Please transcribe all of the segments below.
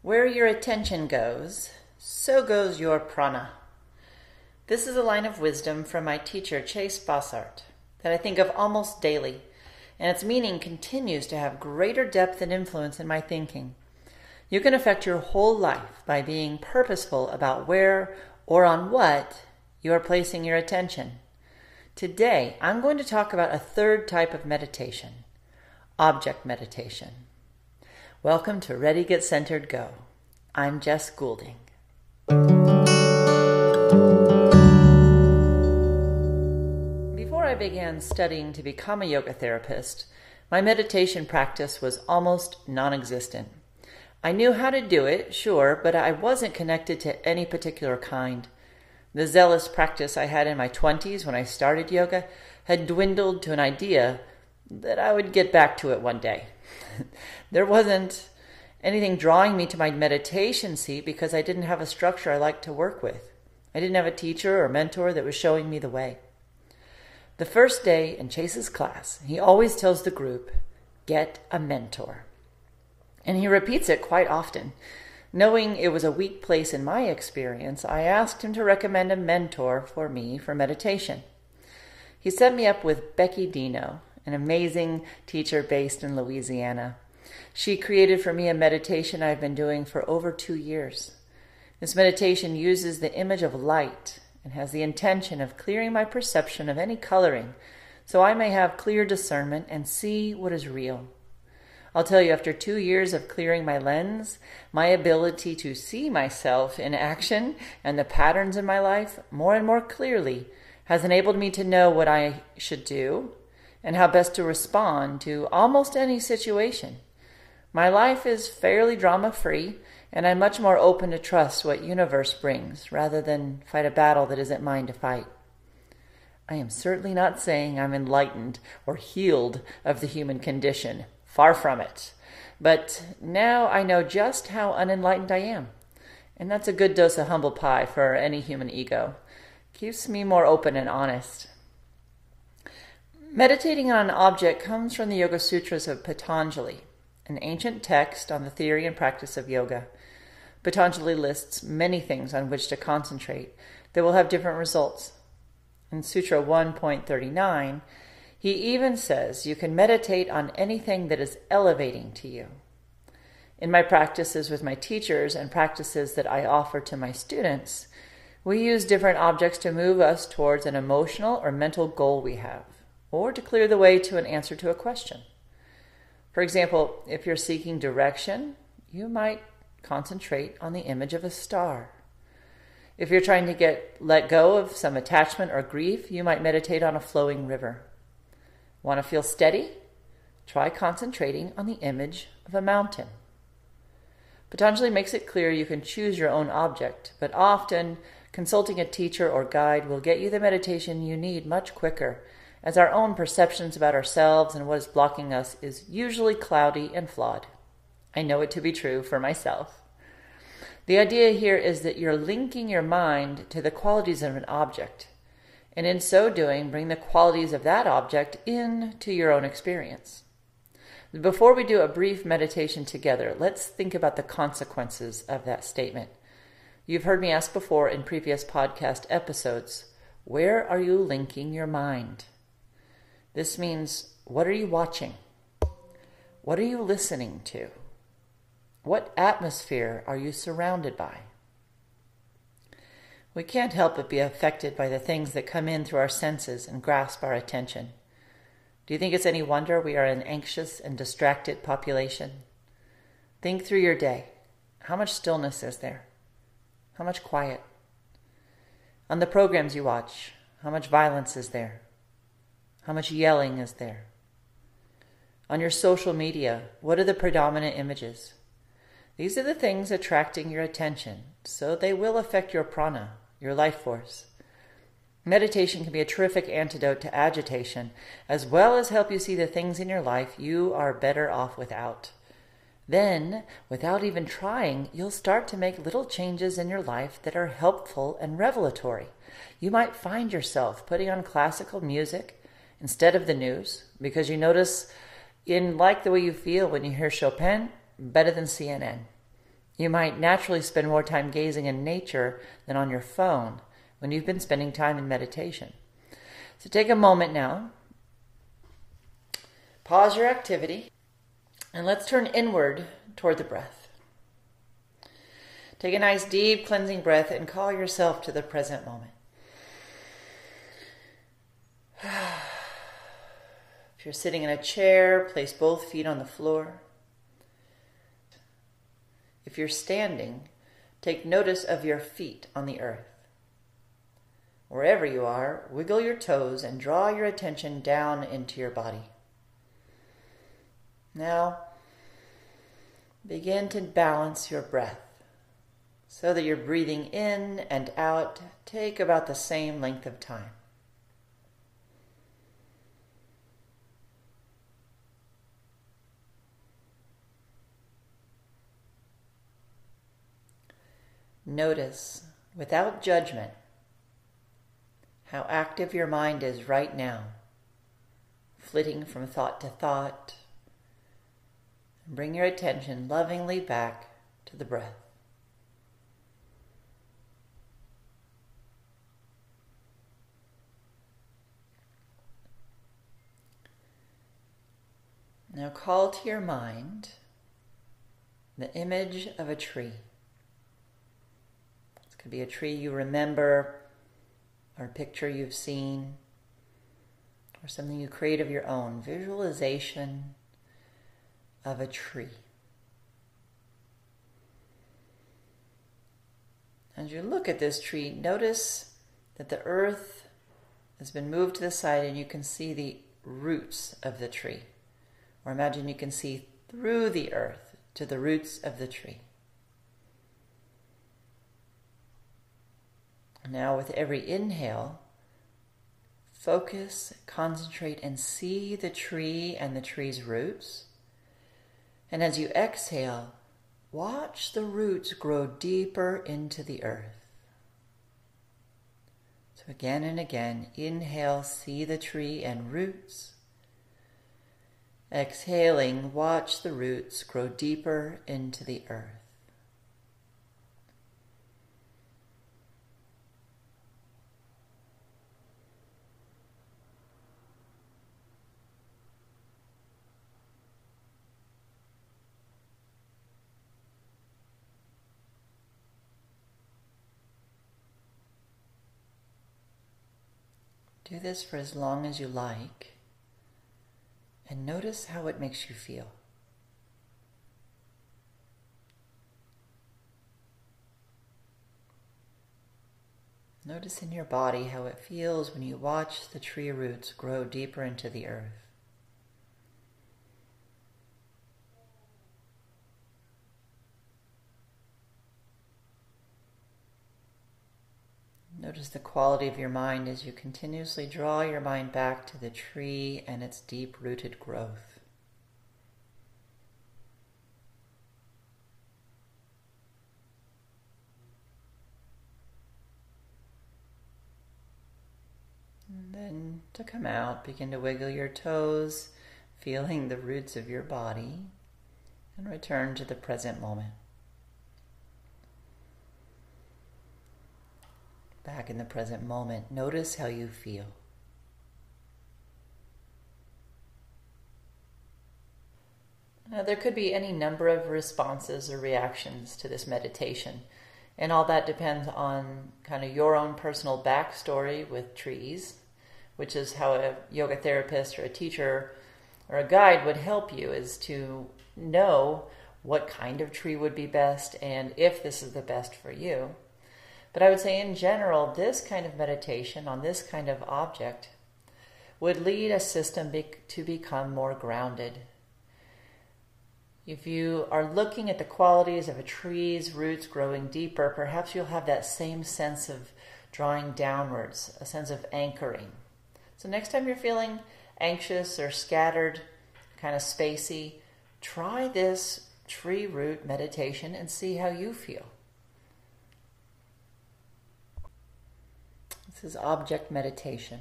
Where your attention goes, so goes your prana. This is a line of wisdom from my teacher, Chase Bossart, that I think of almost daily, and its meaning continues to have greater depth and influence in my thinking. You can affect your whole life by being purposeful about where or on what you are placing your attention. Today, I'm going to talk about a third type of meditation object meditation. Welcome to Ready, Get Centered, Go. I'm Jess Goulding. Before I began studying to become a yoga therapist, my meditation practice was almost non existent. I knew how to do it, sure, but I wasn't connected to any particular kind. The zealous practice I had in my 20s when I started yoga had dwindled to an idea that I would get back to it one day. there wasn't anything drawing me to my meditation seat because I didn't have a structure I liked to work with. I didn't have a teacher or mentor that was showing me the way. The first day in Chase's class, he always tells the group, get a mentor. And he repeats it quite often. Knowing it was a weak place in my experience, I asked him to recommend a mentor for me for meditation. He set me up with Becky Dino, an amazing teacher based in Louisiana. She created for me a meditation I've been doing for over two years. This meditation uses the image of light and has the intention of clearing my perception of any coloring so I may have clear discernment and see what is real. I'll tell you, after two years of clearing my lens, my ability to see myself in action and the patterns in my life more and more clearly has enabled me to know what I should do and how best to respond to almost any situation. My life is fairly drama free, and I'm much more open to trust what universe brings rather than fight a battle that isn't mine to fight. I am certainly not saying I'm enlightened or healed of the human condition. Far from it. But now I know just how unenlightened I am. And that's a good dose of humble pie for any human ego. Keeps me more open and honest. Meditating on an object comes from the Yoga Sutras of Patanjali, an ancient text on the theory and practice of yoga. Patanjali lists many things on which to concentrate that will have different results. In Sutra 1.39, he even says you can meditate on anything that is elevating to you. In my practices with my teachers and practices that I offer to my students, we use different objects to move us towards an emotional or mental goal we have, or to clear the way to an answer to a question. For example, if you're seeking direction, you might concentrate on the image of a star. If you're trying to get let go of some attachment or grief, you might meditate on a flowing river. Want to feel steady? Try concentrating on the image of a mountain. Patanjali makes it clear you can choose your own object, but often consulting a teacher or guide will get you the meditation you need much quicker, as our own perceptions about ourselves and what is blocking us is usually cloudy and flawed. I know it to be true for myself. The idea here is that you're linking your mind to the qualities of an object, and in so doing, bring the qualities of that object into your own experience. Before we do a brief meditation together, let's think about the consequences of that statement. You've heard me ask before in previous podcast episodes where are you linking your mind? This means what are you watching? What are you listening to? What atmosphere are you surrounded by? We can't help but be affected by the things that come in through our senses and grasp our attention. Do you think it's any wonder we are an anxious and distracted population? Think through your day. How much stillness is there? How much quiet? On the programs you watch, how much violence is there? How much yelling is there? On your social media, what are the predominant images? These are the things attracting your attention, so they will affect your prana, your life force. Meditation can be a terrific antidote to agitation, as well as help you see the things in your life you are better off without. Then, without even trying, you'll start to make little changes in your life that are helpful and revelatory. You might find yourself putting on classical music instead of the news because you notice in like the way you feel when you hear Chopin better than CNN. You might naturally spend more time gazing in nature than on your phone when you've been spending time in meditation. So take a moment now, pause your activity, and let's turn inward toward the breath. Take a nice deep cleansing breath and call yourself to the present moment. If you're sitting in a chair, place both feet on the floor. If you're standing, take notice of your feet on the earth. Wherever you are, wiggle your toes and draw your attention down into your body. Now, begin to balance your breath so that you're breathing in and out take about the same length of time. Notice, without judgment, how active your mind is right now, flitting from thought to thought. Bring your attention lovingly back to the breath. Now call to your mind the image of a tree. Could be a tree you remember, or a picture you've seen, or something you create of your own. Visualization of a tree. As you look at this tree, notice that the earth has been moved to the side and you can see the roots of the tree. Or imagine you can see through the earth to the roots of the tree. Now, with every inhale, focus, concentrate, and see the tree and the tree's roots. And as you exhale, watch the roots grow deeper into the earth. So, again and again, inhale, see the tree and roots. Exhaling, watch the roots grow deeper into the earth. Do this for as long as you like and notice how it makes you feel. Notice in your body how it feels when you watch the tree roots grow deeper into the earth. Notice the quality of your mind as you continuously draw your mind back to the tree and its deep rooted growth. Then to come out, begin to wiggle your toes, feeling the roots of your body, and return to the present moment. Back in the present moment. Notice how you feel. Now, there could be any number of responses or reactions to this meditation, and all that depends on kind of your own personal backstory with trees, which is how a yoga therapist or a teacher or a guide would help you, is to know what kind of tree would be best and if this is the best for you. But I would say, in general, this kind of meditation on this kind of object would lead a system be- to become more grounded. If you are looking at the qualities of a tree's roots growing deeper, perhaps you'll have that same sense of drawing downwards, a sense of anchoring. So, next time you're feeling anxious or scattered, kind of spacey, try this tree root meditation and see how you feel. This is object meditation.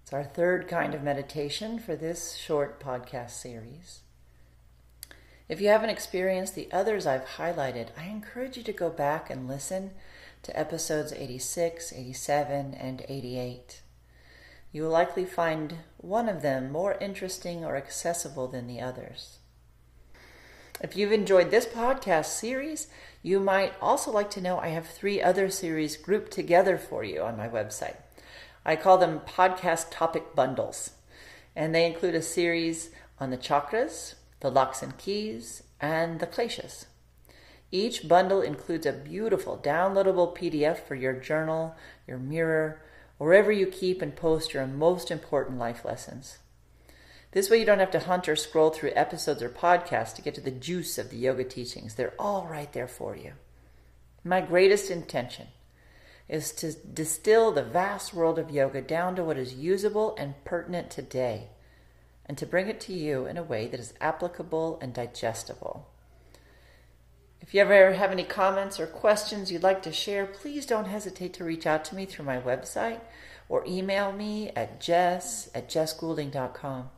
It's our third kind of meditation for this short podcast series. If you haven't experienced the others I've highlighted, I encourage you to go back and listen to episodes 86, 87, and 88. You will likely find one of them more interesting or accessible than the others. If you've enjoyed this podcast series, you might also like to know I have three other series grouped together for you on my website. I call them podcast topic bundles, and they include a series on the chakras, the locks and keys, and the kleshas. Each bundle includes a beautiful downloadable PDF for your journal, your mirror, wherever you keep and post your most important life lessons. This way, you don't have to hunt or scroll through episodes or podcasts to get to the juice of the yoga teachings. They're all right there for you. My greatest intention is to distill the vast world of yoga down to what is usable and pertinent today, and to bring it to you in a way that is applicable and digestible. If you ever have any comments or questions you'd like to share, please don't hesitate to reach out to me through my website or email me at jess at jessgoulding.com.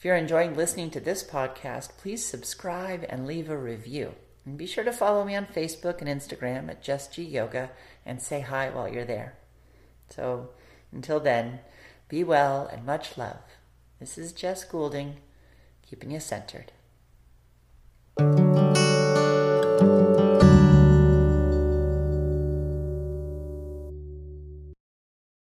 If you're enjoying listening to this podcast, please subscribe and leave a review. And be sure to follow me on Facebook and Instagram at Jess G Yoga and say hi while you're there. So until then, be well and much love. This is Jess Goulding, keeping you centered.